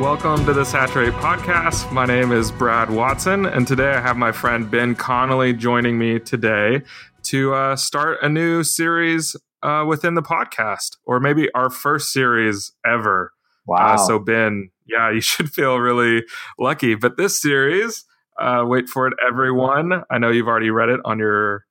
Welcome to the Saturate Podcast. My name is Brad Watson, and today I have my friend Ben Connelly joining me today to uh, start a new series uh, within the podcast, or maybe our first series ever. Wow. Uh, so, Ben, yeah, you should feel really lucky. But this series, uh, wait for it, everyone. I know you've already read it on your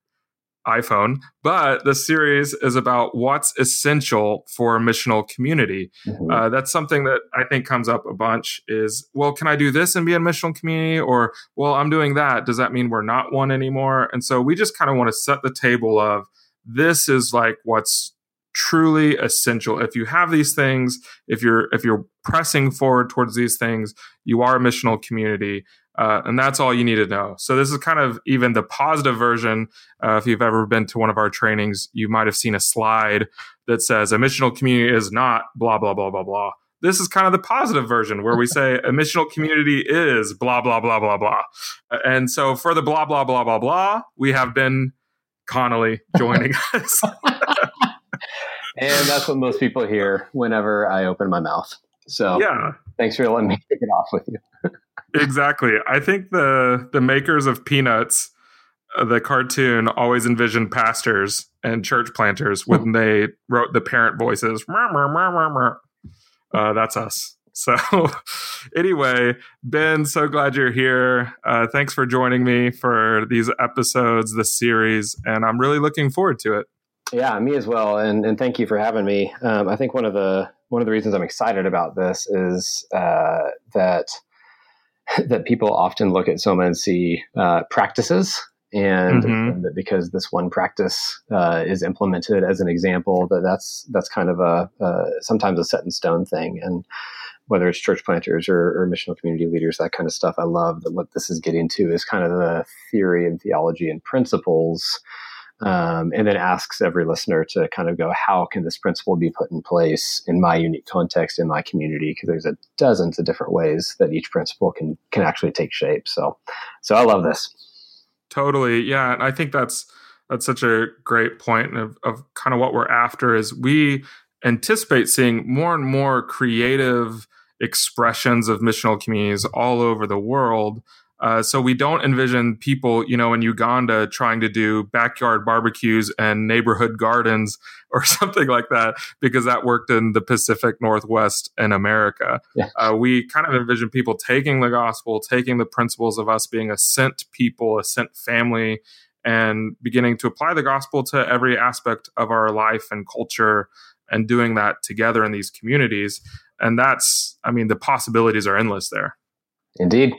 iPhone, but the series is about what's essential for a missional community. Mhm. Uh, that's something that I think comes up a bunch is, well, can I do this and be a missional community? Or, well, I'm doing that. Does that mean we're not one anymore? And so we just kind of want to set the table of this is like what's truly essential. If you have these things, if you're if you're pressing forward towards these things, you are a missional community. Uh, and that's all you need to know. So this is kind of even the positive version. Uh, if you've ever been to one of our trainings, you might have seen a slide that says a missional community is not blah blah blah blah blah. This is kind of the positive version where we say a missional community is blah blah blah blah blah. Uh, And so for the blah blah blah blah blah, we have Ben Connelly joining us. And that's what most people hear whenever I open my mouth. So yeah. thanks for letting me kick it off with you. Exactly. I think the the makers of Peanuts, uh, the cartoon, always envisioned pastors and church planters when they wrote the parent voices. Uh, that's us. So, anyway, Ben, so glad you're here. Uh, thanks for joining me for these episodes, this series, and I'm really looking forward to it. Yeah, me as well. And and thank you for having me. Um, I think one of the one of the reasons I'm excited about this is uh, that that people often look at Soma and see uh, practices. And, Mhm. that because this one practice uh, is implemented as an example, that that's that's kind of a uh, sometimes a set in stone thing. And whether it's church planters or, or missional community leaders, that kind of stuff, I love that what this is getting to is kind of the theory and theology and principles um, and then asks every listener to kind of go, how can this principle be put in place in my unique context in my community? Because there's a dozens of different ways that each principle can can actually take shape. So, so I love this. Totally. Yeah. And I think that's that's such a great point of, of kind of what we're after is we anticipate seeing more and more creative expressions of missional communities all over the world. Uh, so we don't envision people, you know, in Uganda trying to do backyard barbecues and neighborhood gardens or something like that, because that worked in the Pacific Northwest in America. Yeah. Uh, we kind of envision people taking the gospel, taking the principles of us being a sent people, a sent family, and beginning to apply the gospel to every aspect of our life and culture and doing that together in these communities. And that's, I mean, the possibilities are endless there. Indeed.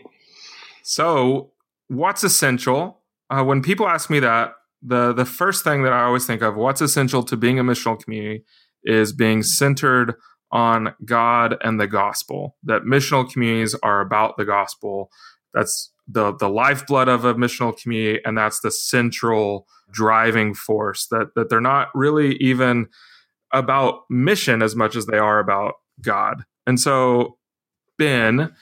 So, what's essential? Uh, when people ask me that, the the first thing that I always think of, what's essential to being a missional community, is being centered on God and the gospel. That missional communities are about the gospel. That's the the lifeblood of a missional community, and that's the central driving force. That that they're not really even about mission as much as they are about God. And so, Ben,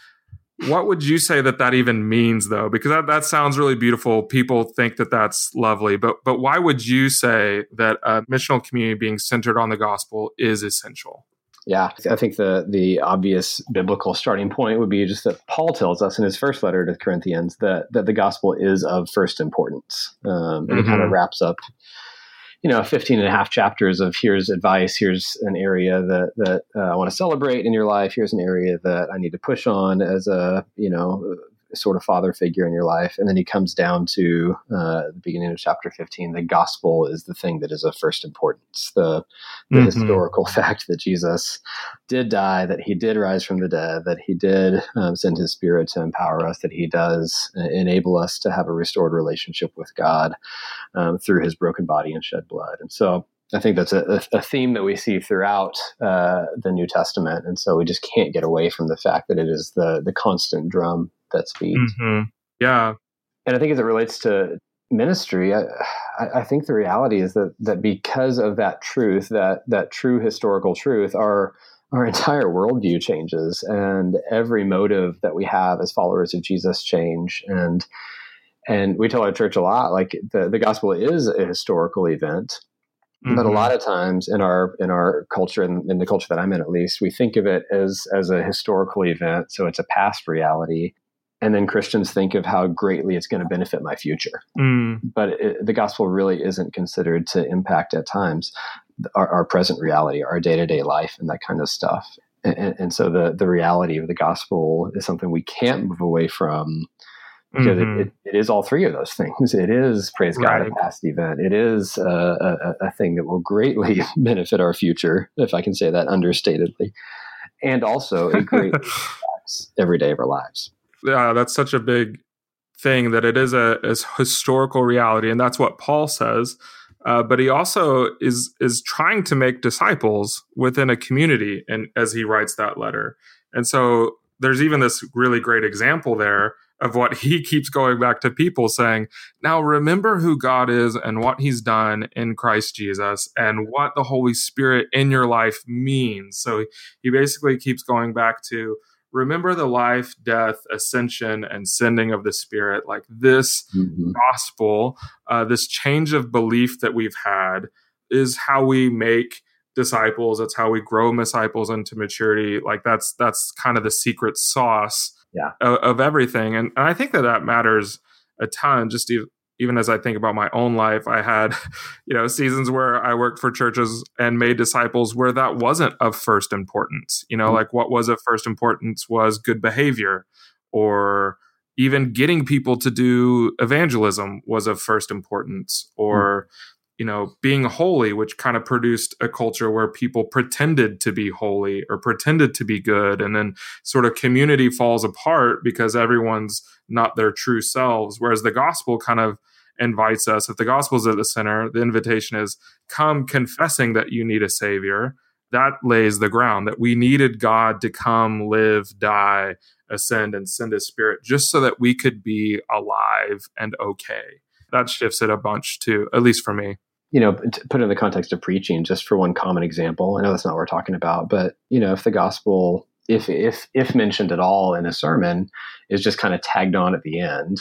what would you say that that even means though? Because that, that sounds really beautiful. People think that that's lovely. But but why would you say that a missional community being centered on the gospel is essential? Yeah, I think the the obvious biblical starting point would be just that Paul tells us in his first letter to the Corinthians that that the gospel is of first importance, um, and it kind of wraps up, you know, 15 and a half chapters of here's advice, here's an area that that uh, I want to celebrate in your life, here's an area that I need to push on as a you know sort of father figure in your life, and then he comes down to uh, the beginning of chapter 15. The gospel is the thing that is of first importance. The the Mhm. historical fact that Jesus did die, that he did rise from the dead, that he did um, send his spirit to empower us, that he does enable us to have a restored relationship with God um, through his broken body and shed blood. And so I think that's a, a a theme that we see throughout uh, the New Testament. And so we just can't get away from the fact that it is the, the constant drum that's beat. Mhm. yeah And I think as it relates to ministry, I, I, think the reality is that that because of that truth, that that true historical truth, our our entire worldview changes, and every motive that we have as followers of Jesus change. And and we tell our church a lot, like the the gospel is a historical event, mm-hmm. but a mm-hmm. lot of times in our in our culture, in, in the culture that I'm in, at least, we think of it as as a historical event, so it's a past reality and then Christians think of how greatly it's going to benefit my future. Mm. But it, the gospel really isn't considered to impact at times our, our present reality, our day to day life, and that kind of stuff. And, and, so the the reality of the gospel is something we can't move away from because mm-hmm. it, it, it is all three of those things. It is praise God right. a past event. It is a, a, a thing that will greatly benefit our future, if I can say that understatedly, and also a great every day of our lives yeah, that's such a big thing that it is a, a historical reality, and that's what Paul says. Uh, but he also is is trying to make disciples within a community, and as he writes that letter, and so there's even this really great example there of what he keeps going back to people saying, now remember who God is and what he's done in Christ Jesus and what the Holy Spirit in your life means. So he basically keeps going back to remember the life, death, ascension, and sending of the Spirit. Like this mm-hmm. gospel, uh, this change of belief that we've had is how we make disciples. It's how we grow disciples into maturity. Like that's that's kind of the secret sauce yeah. of, of everything. And, and I think that that matters a ton. Just even as I think about my own life, I had, you know, seasons where I worked for churches and made disciples where that wasn't of first importance. You know, mm-hmm. like what was of first importance was good behavior or even getting people to do evangelism was of first importance or mm-hmm you know, being holy, which kind of produced a culture where people pretended to be holy or pretended to be good. And then sort of community falls apart because everyone's not their true selves. Whereas the gospel kind of invites us, if the gospel is at the center, the invitation is come confessing that you need a savior. That lays the ground that we needed God to come, live, die, ascend, and send his spirit just so that we could be alive and okay. That shifts it a bunch too, at least for me you know, put in the context of preaching, just for one common example. I know that's not what we're talking about, but you know, if the gospel, if if if mentioned at all in a sermon, is just kind of tagged on at the end,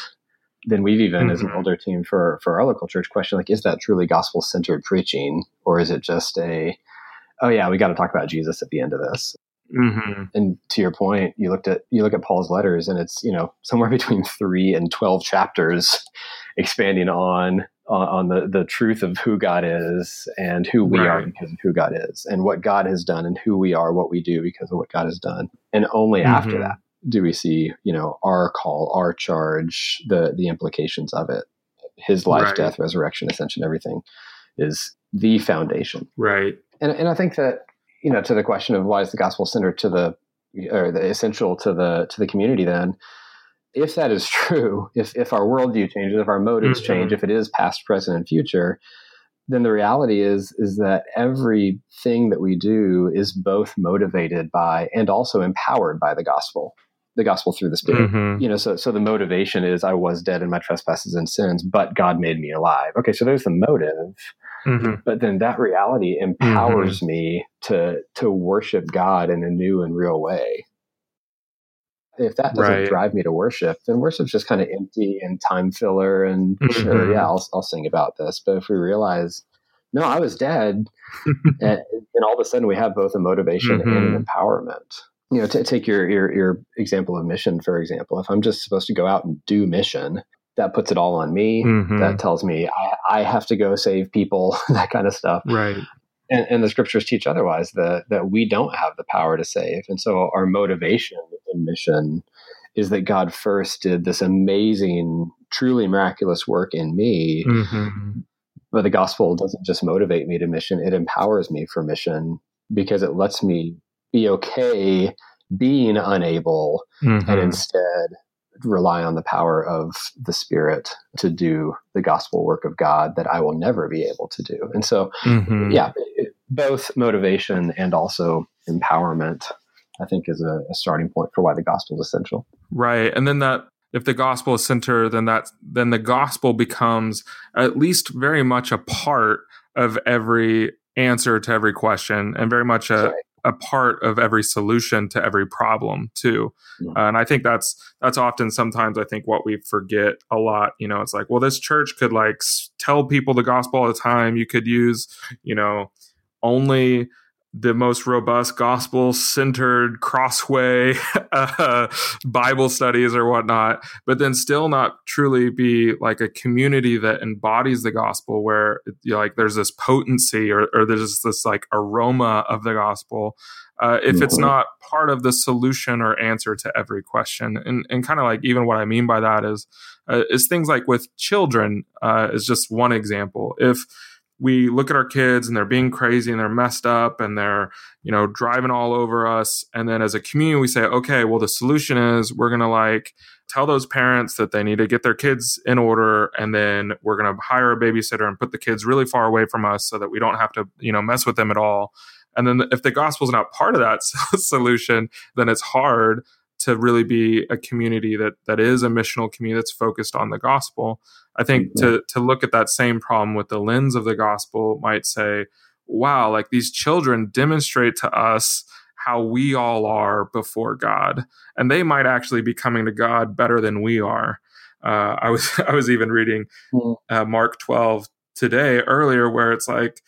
then we've even, mm-hmm. as an mm-hmm. older team for for our local church, question like, is that truly gospel centered preaching, or is it just a, oh yeah, we got to talk about Jesus at the end of this? Mm-hmm. And to your point, you looked at you look at Paul's letters, and it's you know somewhere between three and twelve chapters, expanding on on, on the the truth of who God is and who we right. are because of who God is, and what God has done, and who we are, what we do because of what God has done. And only mm-hmm. after that do we see you know our call, our charge, the the implications of it. His life, right. death, resurrection, ascension, everything is the foundation. Right. And and I think that you know to the question of why is the gospel centered to the or the essential to the to the community then if that is true, if, if our worldview changes, if our motives mm-hmm. change, if it is past, present, and future, then the reality is is that everything that we do is both motivated by and also empowered by the gospel the gospel through the spirit mm-hmm. you know so so the motivation is i was dead in my trespasses and sins but god made me alive okay so there's the motive mm-hmm. but then that reality empowers mm-hmm. me to to worship god in a new and real way if that doesn't right. drive me to worship, then worship's just kind of empty and time filler. And mm-hmm. sure, yeah, I'll, I'll sing about this. But if we realize, no, I was dead, and, and, all of a sudden we have both a motivation mm-hmm. and an empowerment. You know, to take your, your your example of mission, for example, if I'm just supposed to go out and do mission, that puts it all on me. Mm-hmm. That tells me I, I have to go save people, that kind of stuff. Right and, and, the scriptures teach otherwise that that we don't have the power to save and so our motivation in mission is that god first did this amazing truly miraculous work in me mm-hmm. but the gospel doesn't just motivate me to mission it empowers me for mission because it lets me be okay being unable mm-hmm. and instead rely on the power of the Spirit to do the gospel work of God that I will never be able to do. And so, mm-hmm. yeah, both motivation and also empowerment, I think, is a, a starting point for why the gospel is essential. Right. And then that if the gospel is centered, then that then the gospel becomes at least very much a part of every answer to every question and very much a, a part of every solution to every problem too yeah. uh, and i think that's that's often sometimes i think what we forget a lot you know it's like well this church could like tell people the gospel all the time you could use you know only the most robust gospel centered crossway uh, bible studies or whatnot but then still not truly be like a community that embodies the gospel where you know, like there's this potency or, or there's this like aroma of the gospel uh, if mm-hmm. it's not part of the solution or answer to every question and, and kind of like even what i mean by that is uh, is things like with children uh, is just one example if we look at our kids and they're being crazy and they're messed up and they're you know driving all over us. And then as a community we say okay well the solution is we're going to like tell those parents that they need to get their kids in order and then we're going to hire a babysitter and put the kids really far away from us so that we don't have to you know mess with them at all. And then if the gospel is not part of that solution then it's hard to really be a community that that is a missional community that's focused on the gospel. I think mm-hmm. to to look at that same problem with the lens of the gospel might say, wow, like these children demonstrate to us how we all are before God, and they might actually be coming to God better than we are. Uh, I was I was even reading mm. uh, Mark twelve today earlier, where it's like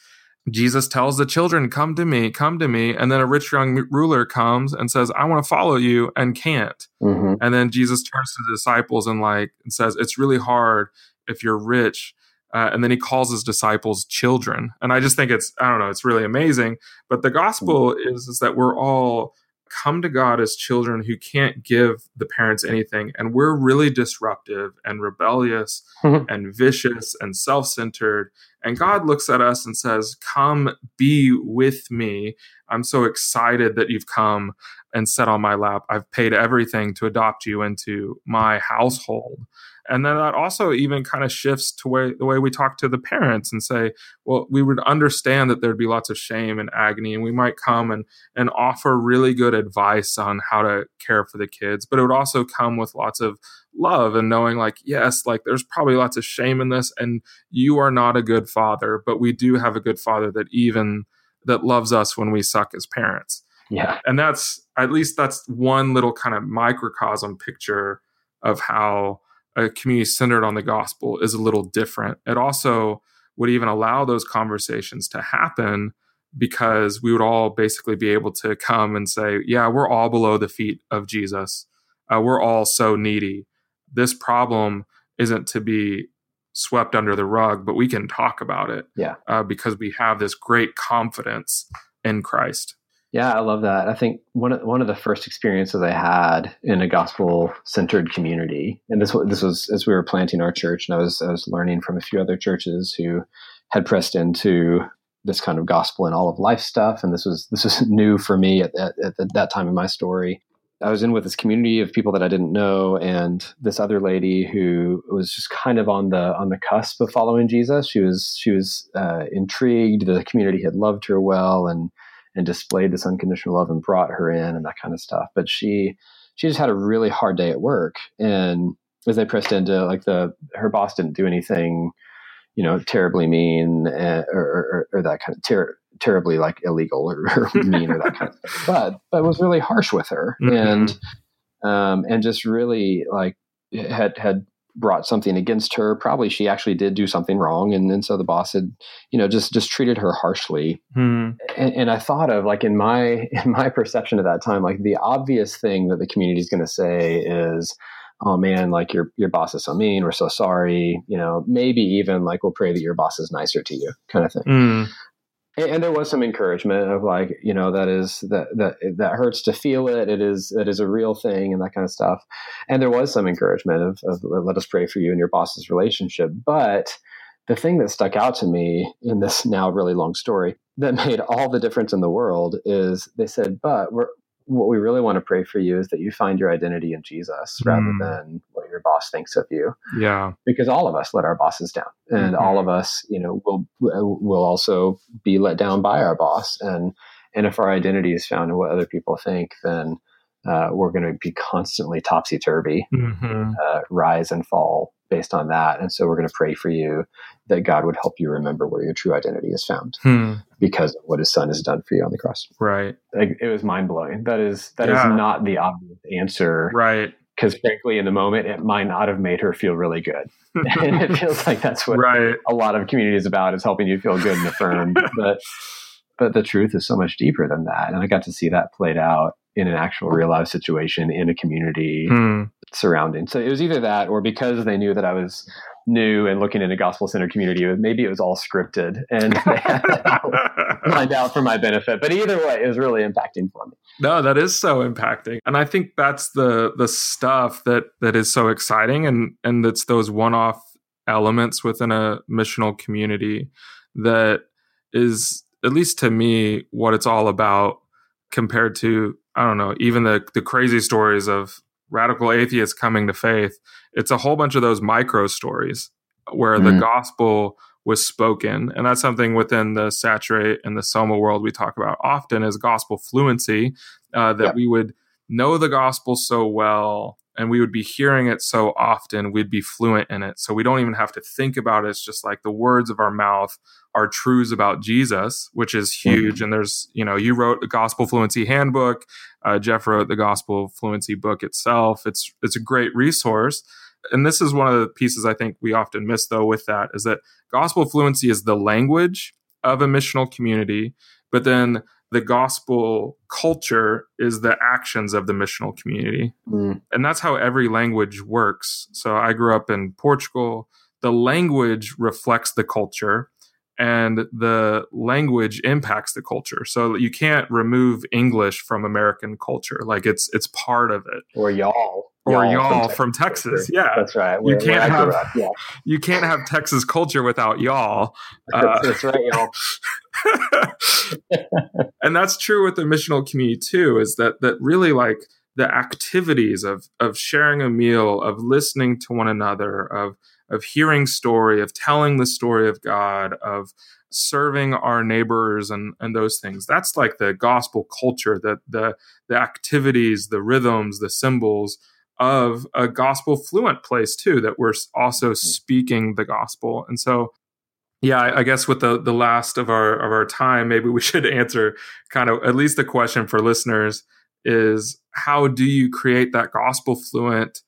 Jesus tells the children, Come to me, come to me. And then a rich young ruler comes and says, I want to follow you and can't. Mm-hmm. And then Jesus turns to the disciples and like and says, It's really hard if you're rich. Uh, and then he calls his disciples children. And I just think it's, I don't know, it's really amazing. But the gospel mm-hmm. is, is that we're all come to God as children who can't give the parents anything. And we're really disruptive and rebellious mm-hmm. and vicious and self centered. And God looks at us and says, Come be with me. I'm so excited that you've come and sat on my lap. I've paid everything to adopt you into my household. And then that also even kind of shifts to way, the way we talk to the parents and say, well, we would understand that there'd be lots of shame and agony, and we might come and, and offer really good advice on how to care for the kids. But it would also come with lots of love and knowing, like, yes, like there's probably lots of shame in this, and you are not a good father, but we do have a good father that even that loves us when we suck as parents. Yeah. And that's at least that's one little kind of microcosm picture of how a community centered on the gospel is a little different. It also would even allow those conversations to happen because we would all basically be able to come and say, yeah, we're all below the feet of Jesus. Uh, we're all so needy. This problem isn't to be swept under the rug, but we can talk about it. Yeah. Uh, because we have this great confidence in Christ. Yeah, I love that. I think one of one of the first experiences I had in a gospel centered community, and this this was as we were planting our church, and I was I was learning from a few other churches who had pressed into this kind of gospel and all of life stuff, and this was this was new for me at, at, at that time in my story. I was in with this community of people that I didn't know, and this other lady who was just kind of on the on the cusp of following Jesus. She was she was uh, intrigued. The community had loved her well, and and displayed this unconditional love and brought her in and that kind of stuff. But she she just had a really hard day at work, and as they pressed into like the her boss didn't do anything, you know, terribly mean uh, or, or, or, that kind of ter- terribly like illegal or, or mean or that kind of stuff. But but was really harsh with her mm-hmm. and um and just really like had had brought something against her. Probably she actually did do something wrong, and, and so the boss had, you know, just just treated her harshly. Hmm. And, and, I thought of like in my in my perception at that time, like the obvious thing that the community is going to say is. Oh man, like your your boss is so mean. We're so sorry. You know, maybe even like we'll pray that your boss is nicer to you, kind of thing. Mm and there was some encouragement of like you know that is that that that hurts to feel it it is it is a real thing and that kind of stuff. And there was some encouragement of, of let us pray for you and your boss's relationship. But the thing that stuck out to me in this now really long story that made all the difference in the world is they said but we're what we really want to pray for you is that you find your identity in Jesus rather mm. than what your boss thinks of you. Yeah. Because all of us let our bosses down and mm-hmm. all of us, you know, will will also be let down by our boss and and if our identity is found in what other people think then uh, we're going to be constantly topsy turvy, Mm-hmm. uh, rise and fall based on that. And so we're going to pray for you that God would help you remember where your true identity is found Hmm. because of what His Son has done for you on the cross. Right. Like, it was mind blowing. That is that is Yeah. not the obvious answer Right. because, frankly, in the moment, it might not have made her feel really good. and it feels like that's what right. a lot of community is about is helping you feel good and affirmed. but but the truth is so much deeper than that. And I got to see that played out in an actual real life situation in a community Hmm. surrounding. So it was either that or because they knew that I was new and looking in a gospel center community, maybe it was all scripted and they had lined out for my benefit. But either way, it was really impacting for me. No, that is so impacting. And I think that's the the stuff that that is so exciting and and it's those one-off elements within a missional community that is at least to me what it's all about compared to I don't know, even the the crazy stories of radical atheists coming to faith. It's a whole bunch of those micro stories where the Mm. gospel was spoken. And that's something within the saturate and the soma world we talk about often is gospel fluency, uh, that Yep. we would know the gospel so well and we would be hearing it so often, we'd be fluent in it. So we don't even have to think about it. It's just like the words of our mouth are truths about Jesus, which is huge. And there's, you know, you wrote the gospel fluency handbook. Uh, Jeff wrote the gospel fluency book itself. It's, it's a great resource. And this is one of the pieces I think we often miss though with that is that gospel fluency is the language of a missional community, but then the gospel culture is the actions of the missional community. Mm. And that's how every language works. So I grew up in Portugal. The language reflects the culture and the language impacts the culture. So you can't remove English from American culture. Like it's it's part of it. Or y'all. Or Y'all y'all from Texas. Yeah. That's right. You can't where I grew have- Yeah. You can't have Texas culture without y'all. Uh, That's, that's right, y'all. and that's true with the missional community too is that that really like the activities of of sharing a meal of listening to one another of of hearing story of telling the story of god of serving our neighbors and and those things that's like the gospel culture that the the activities the rhythms the symbols of a gospel fluent place too that we're also speaking the gospel and so yeah, I, I guess with the the last of our of our time, maybe we should answer kind of at least the question for listeners is how do you create that gospel fluent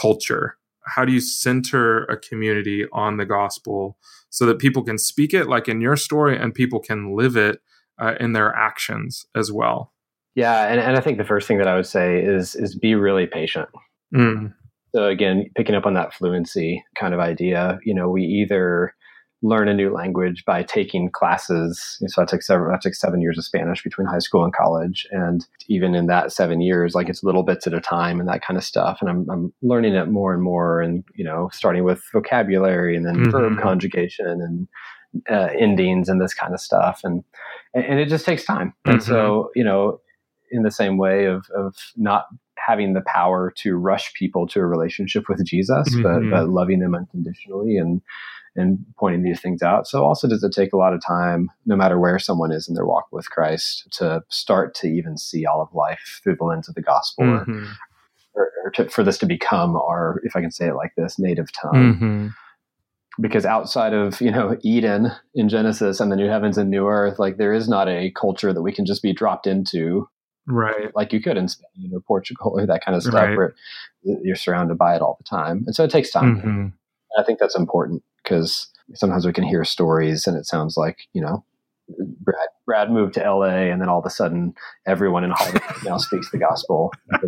culture? How do you center a community on the gospel so that people can speak it like in your story and people can live it uh, in their actions as well? Yeah, and, and I think the first thing that I would say is is be really patient. Mm, So again, picking up on that fluency kind of idea, you know, we either learn a new language by taking classes. So I took seven, I took seven years of Spanish between high school and college, and even in that seven years, like it's little bits at a time and that kind of stuff. And I'm I'm learning it more and more, and you know, starting with vocabulary and then Mhm. verb conjugation and uh, endings and this kind of stuff, and and, and it just takes time. And so you know, in the same way of of not having the power to rush people to a relationship with Jesus, Mhm. but but loving them unconditionally and and pointing these things out. So also does it take a lot of time, no matter where someone is in their walk with Christ, to start to even see all of life through the lens of the gospel, or, mhm, or, or to, for this to become our, if I can say it like this, native tongue. mhm. Because outside of you know Eden in Genesis and the new heavens and new earth, like there is not a culture that we can just be dropped into Right. like you could in Spain or Portugal or that kind of stuff, Right. where you're surrounded by it all the time, and so it takes time. Mhm. I think that's important because sometimes we can hear stories and it sounds like, you know, Brad, Brad moved to LA and then all of a sudden everyone in Hollywood now speaks the gospel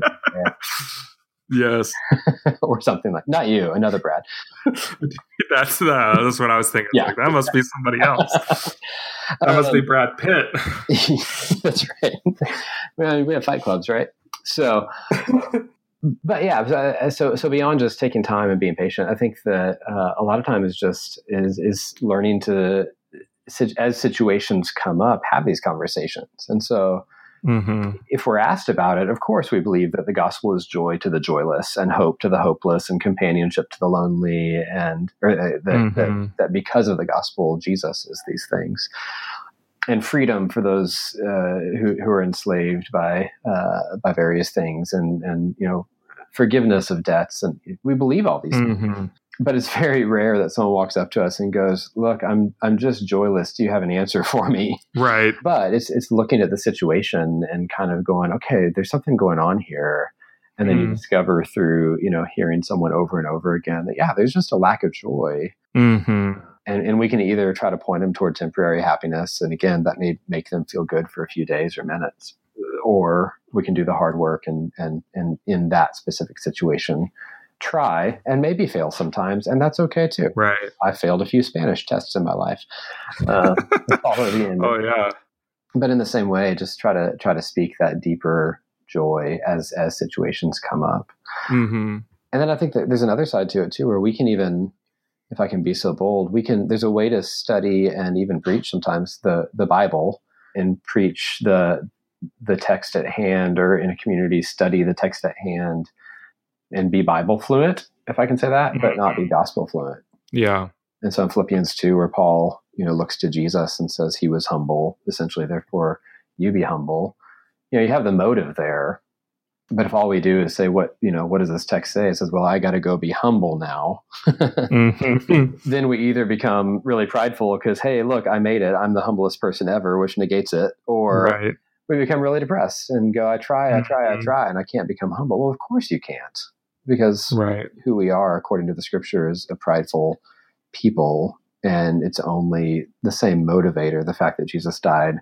Yes. or something like, not you, another Brad. That's uh, that's what I was thinking. Yeah. Like, that must be somebody else. That must be Um, Brad Pitt. that's right. We have fight clubs, right? So, but yeah, so- so so beyond just taking time and being patient, I think that uh, a lot of time is just is is learning to as situations come up, have these conversations, and so hmm if we're asked about it, of course we believe that the gospel is joy to the joyless and hope to the hopeless and companionship to the lonely, and or uh, that, that Mhm. that because of the gospel, Jesus is these things. and freedom for those uh, who, who are enslaved by uh, by various things, and and you know forgiveness of debts, and we believe all these mm-hmm. things. But it's very rare that someone walks up to us and goes, "Look, I'm I'm just joyless. Do you have an answer for me?" Right. But it's it's looking at the situation and kind of going, "Okay, there's something going on here." And then mm. you discover through you know hearing someone over and over again that yeah, there's just a lack of joy. Mm-hmm and, and we can either try to point them toward temporary happiness and again that may make them feel good for a few days or minutes or we can do the hard work and and and in that specific situation try and maybe fail sometimes and that's okay too. Right. I failed a few spanish tests in my life uh, oh yeah. But in the same way just try to try to speak that deeper joy as as situations come up. Mm-hmm. and then i think that there's another side to it too where we can even if I can be so bold, we can. There's a way to study and even preach sometimes the the Bible and preach the the text at hand, or in a community study the text at hand, and be Bible fluent, if I can say that, but not be gospel fluent. Yeah. And so in Philippians two, where Paul you know looks to Jesus and says he was humble, essentially, therefore you be humble. You know, you have the motive there, but if all we do is say what you know what does this text say it says well i got to go be humble now mm-hmm. then we either become really prideful because hey look i made it i'm the humblest person ever which negates it or right. we become really depressed and go i try i try mm-hmm. i try and i can't become humble well of course you can't because right. who we are according to the scripture is a prideful people and it's only the same motivator the fact that jesus died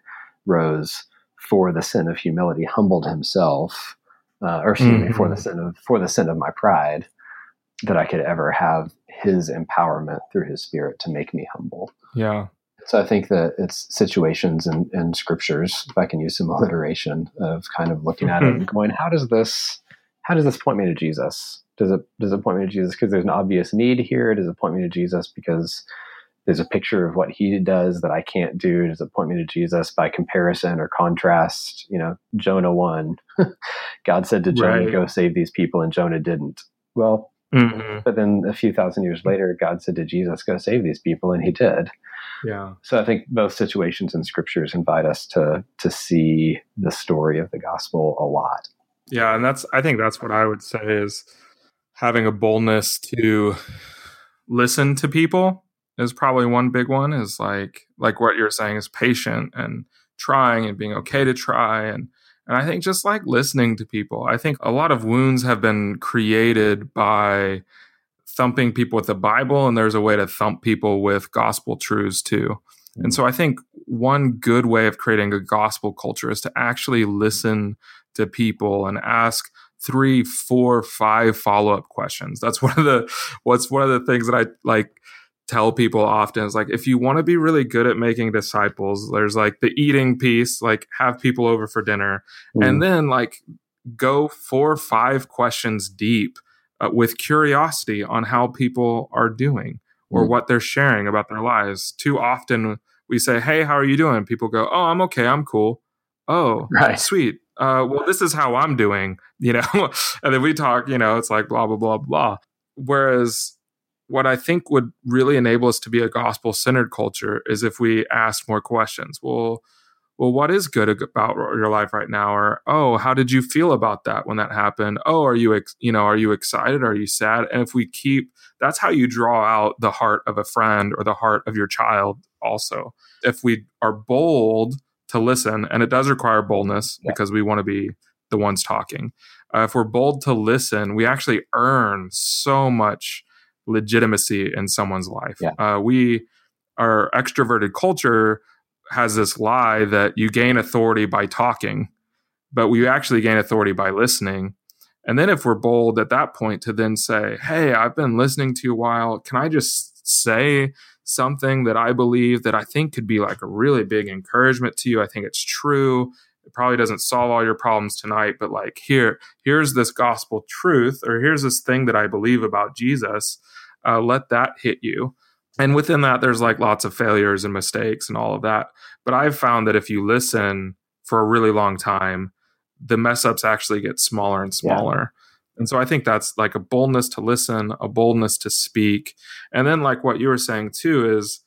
rose for the sin of humility humbled himself uh, or excuse mm-hmm. me, for the mm-hmm. sin of for the sin of my pride, that I could ever have His empowerment through His Spirit to make me humble. Yeah. So I think that it's situations and, and scriptures, if I can use some alliteration of kind of looking at it and going, how does this how does this point me to Jesus? Does it does it point me to Jesus because there's an obvious need here? Does it point me to Jesus because there's a picture of what he does that I can't do. Does it point me to Jesus by comparison or contrast? You know, Jonah one, God said to Jonah, right. "Go save these people," and Jonah didn't. Well, mm-hmm. but then a few thousand years later, God said to Jesus, "Go save these people," and He did. Yeah. So I think both situations and scriptures invite us to to see the story of the gospel a lot. Yeah, and that's I think that's what I would say is having a boldness to listen to people is probably one big one is like like what you're saying is patient and trying and being okay to try and and I think just like listening to people. I think a lot of wounds have been created by thumping people with the Bible and there's a way to thump people with gospel truths too. And so I think one good way of creating a gospel culture is to actually listen to people and ask three, four, five follow up questions. That's one of the what's one of the things that I like tell people often is like if you want to be really good at making disciples there's like the eating piece like have people over for dinner mm. and then like go four or five questions deep uh, with curiosity on how people are doing or mm. what they're sharing about their lives too often we say hey how are you doing people go oh i'm okay i'm cool oh right. sweet uh, well this is how i'm doing you know and then we talk you know it's like blah blah blah blah whereas what I think would really enable us to be a gospel centered culture is if we ask more questions. Well, well, what is good about your life right now? Or oh, how did you feel about that when that happened? Oh, are you ex- you know are you excited? Are you sad? And if we keep, that's how you draw out the heart of a friend or the heart of your child. Also, if we are bold to listen, and it does require boldness yeah. because we want to be the ones talking. Uh, if we're bold to listen, we actually earn so much legitimacy in someone's life. Yeah. Uh, we, our extroverted culture has this lie that you gain authority by talking, but we actually gain authority by listening. And then if we're bold at that point to then say, Hey, I've been listening to you a while. Can I just say something that I believe that I think could be like a really big encouragement to you? I think it's true. It probably doesn't solve all your problems tonight, but like here, here's this gospel truth, or here's this thing that I believe about Jesus uh, let that hit you. And within that, there's like lots of failures and mistakes and all of that. But I've found that if you listen for a really long time, the mess ups actually get smaller and smaller. Yeah. And so I think that's like a boldness to listen, a boldness to speak. And then, like what you were saying too, is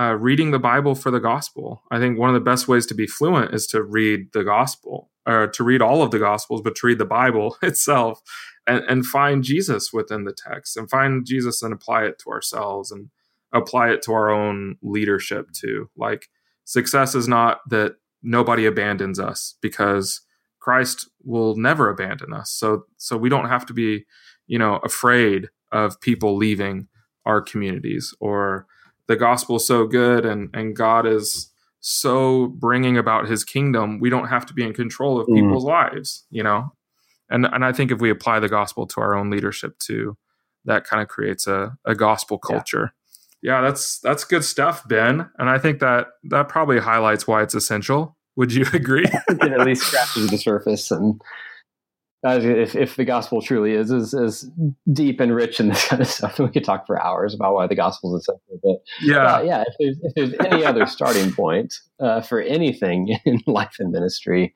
uh, reading the Bible for the gospel. I think one of the best ways to be fluent is to read the gospel or to read all of the gospels, but to read the Bible itself and, and find Jesus within the text and find Jesus and apply it to ourselves and apply it to our own leadership too. Like success is not that nobody abandons us because Christ will never abandon us. So so we don't have to be, you know, afraid of people leaving our communities or the gospel is so good and and God is so bringing about his kingdom, we don't have to be in control of mm. people's mm. lives, you know? And and I think if we apply the gospel to our own leadership too, that kind of creates a, a gospel culture. Yeah. Yeah, that's that's good stuff, Ben. And I think that that probably highlights why it's essential. Would you agree? it at least scratches the surface and if, if the gospel truly is, is is deep and rich in this kind of stuff, we could talk for hours about why the gospel is essential. But yeah, uh, yeah. If there's if there's any other starting point uh, for anything in life and ministry,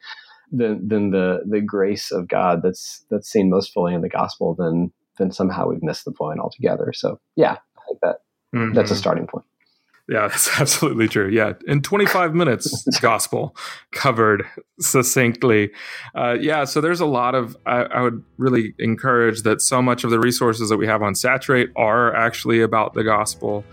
than than the the grace of God that's that's seen most fully in the gospel, then then somehow we've missed the point altogether. So yeah, I think that mm-hmm. that's a starting point. Yeah, that's absolutely true. Yeah, in 25 minutes, gospel covered succinctly. Uh, yeah, so there's a lot of, I, I, would really encourage that so much of the resources that we have on Saturate are actually about the gospel.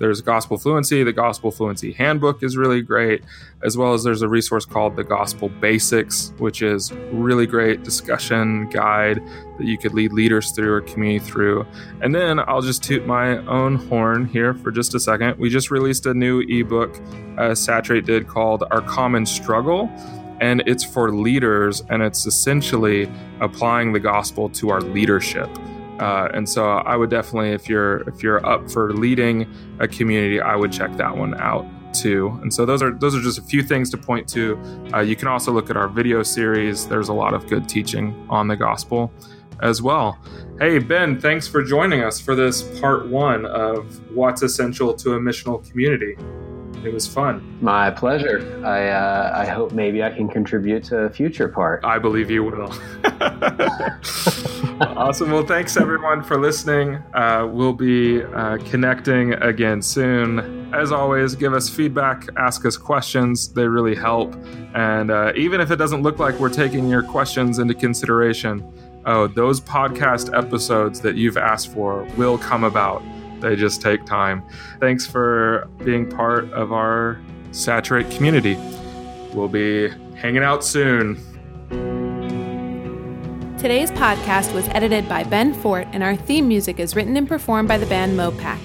There's Gospel Fluency. The Gospel Fluency Handbook is really great, as well as there's a resource called the Gospel Basics, which is really great discussion guide that you could lead leaders through or community through. And then I'll just toot my own horn here for just a second. We just released a new ebook, uh, Saturate did called Our Common Struggle and it's for leaders and it's essentially applying the gospel to our leadership uh, and so I would definitely, if you're if you're up for leading a community, I would check that one out too. And so those are those are just a few things to point to. Uh, you can also look at our video series. There's a lot of good teaching on the gospel as well. Hey Ben, thanks for joining us for this part one of what's essential to a missional community. It was fun. My pleasure. I uh, I hope maybe I can contribute to a future part. I believe you will. awesome. Well, thanks everyone for listening. Uh, we'll be uh, connecting again soon. As always, give us feedback, ask us questions. They really help. And uh, even if it doesn't look like we're taking your questions into consideration, oh, those podcast episodes that you've asked for will come about. They just take time. Thanks for being part of our Saturate community. We'll be hanging out soon. Today's podcast was edited by Ben Fort, and our theme music is written and performed by the band Mopac.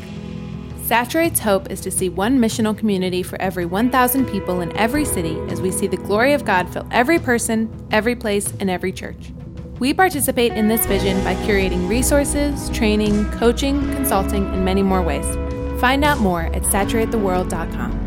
Saturate's hope is to see one missional community for every 1,000 people in every city as we see the glory of God fill every person, every place, and every church. We participate in this vision by curating resources, training, coaching, consulting, and many more ways. Find out more at saturatetheworld.com.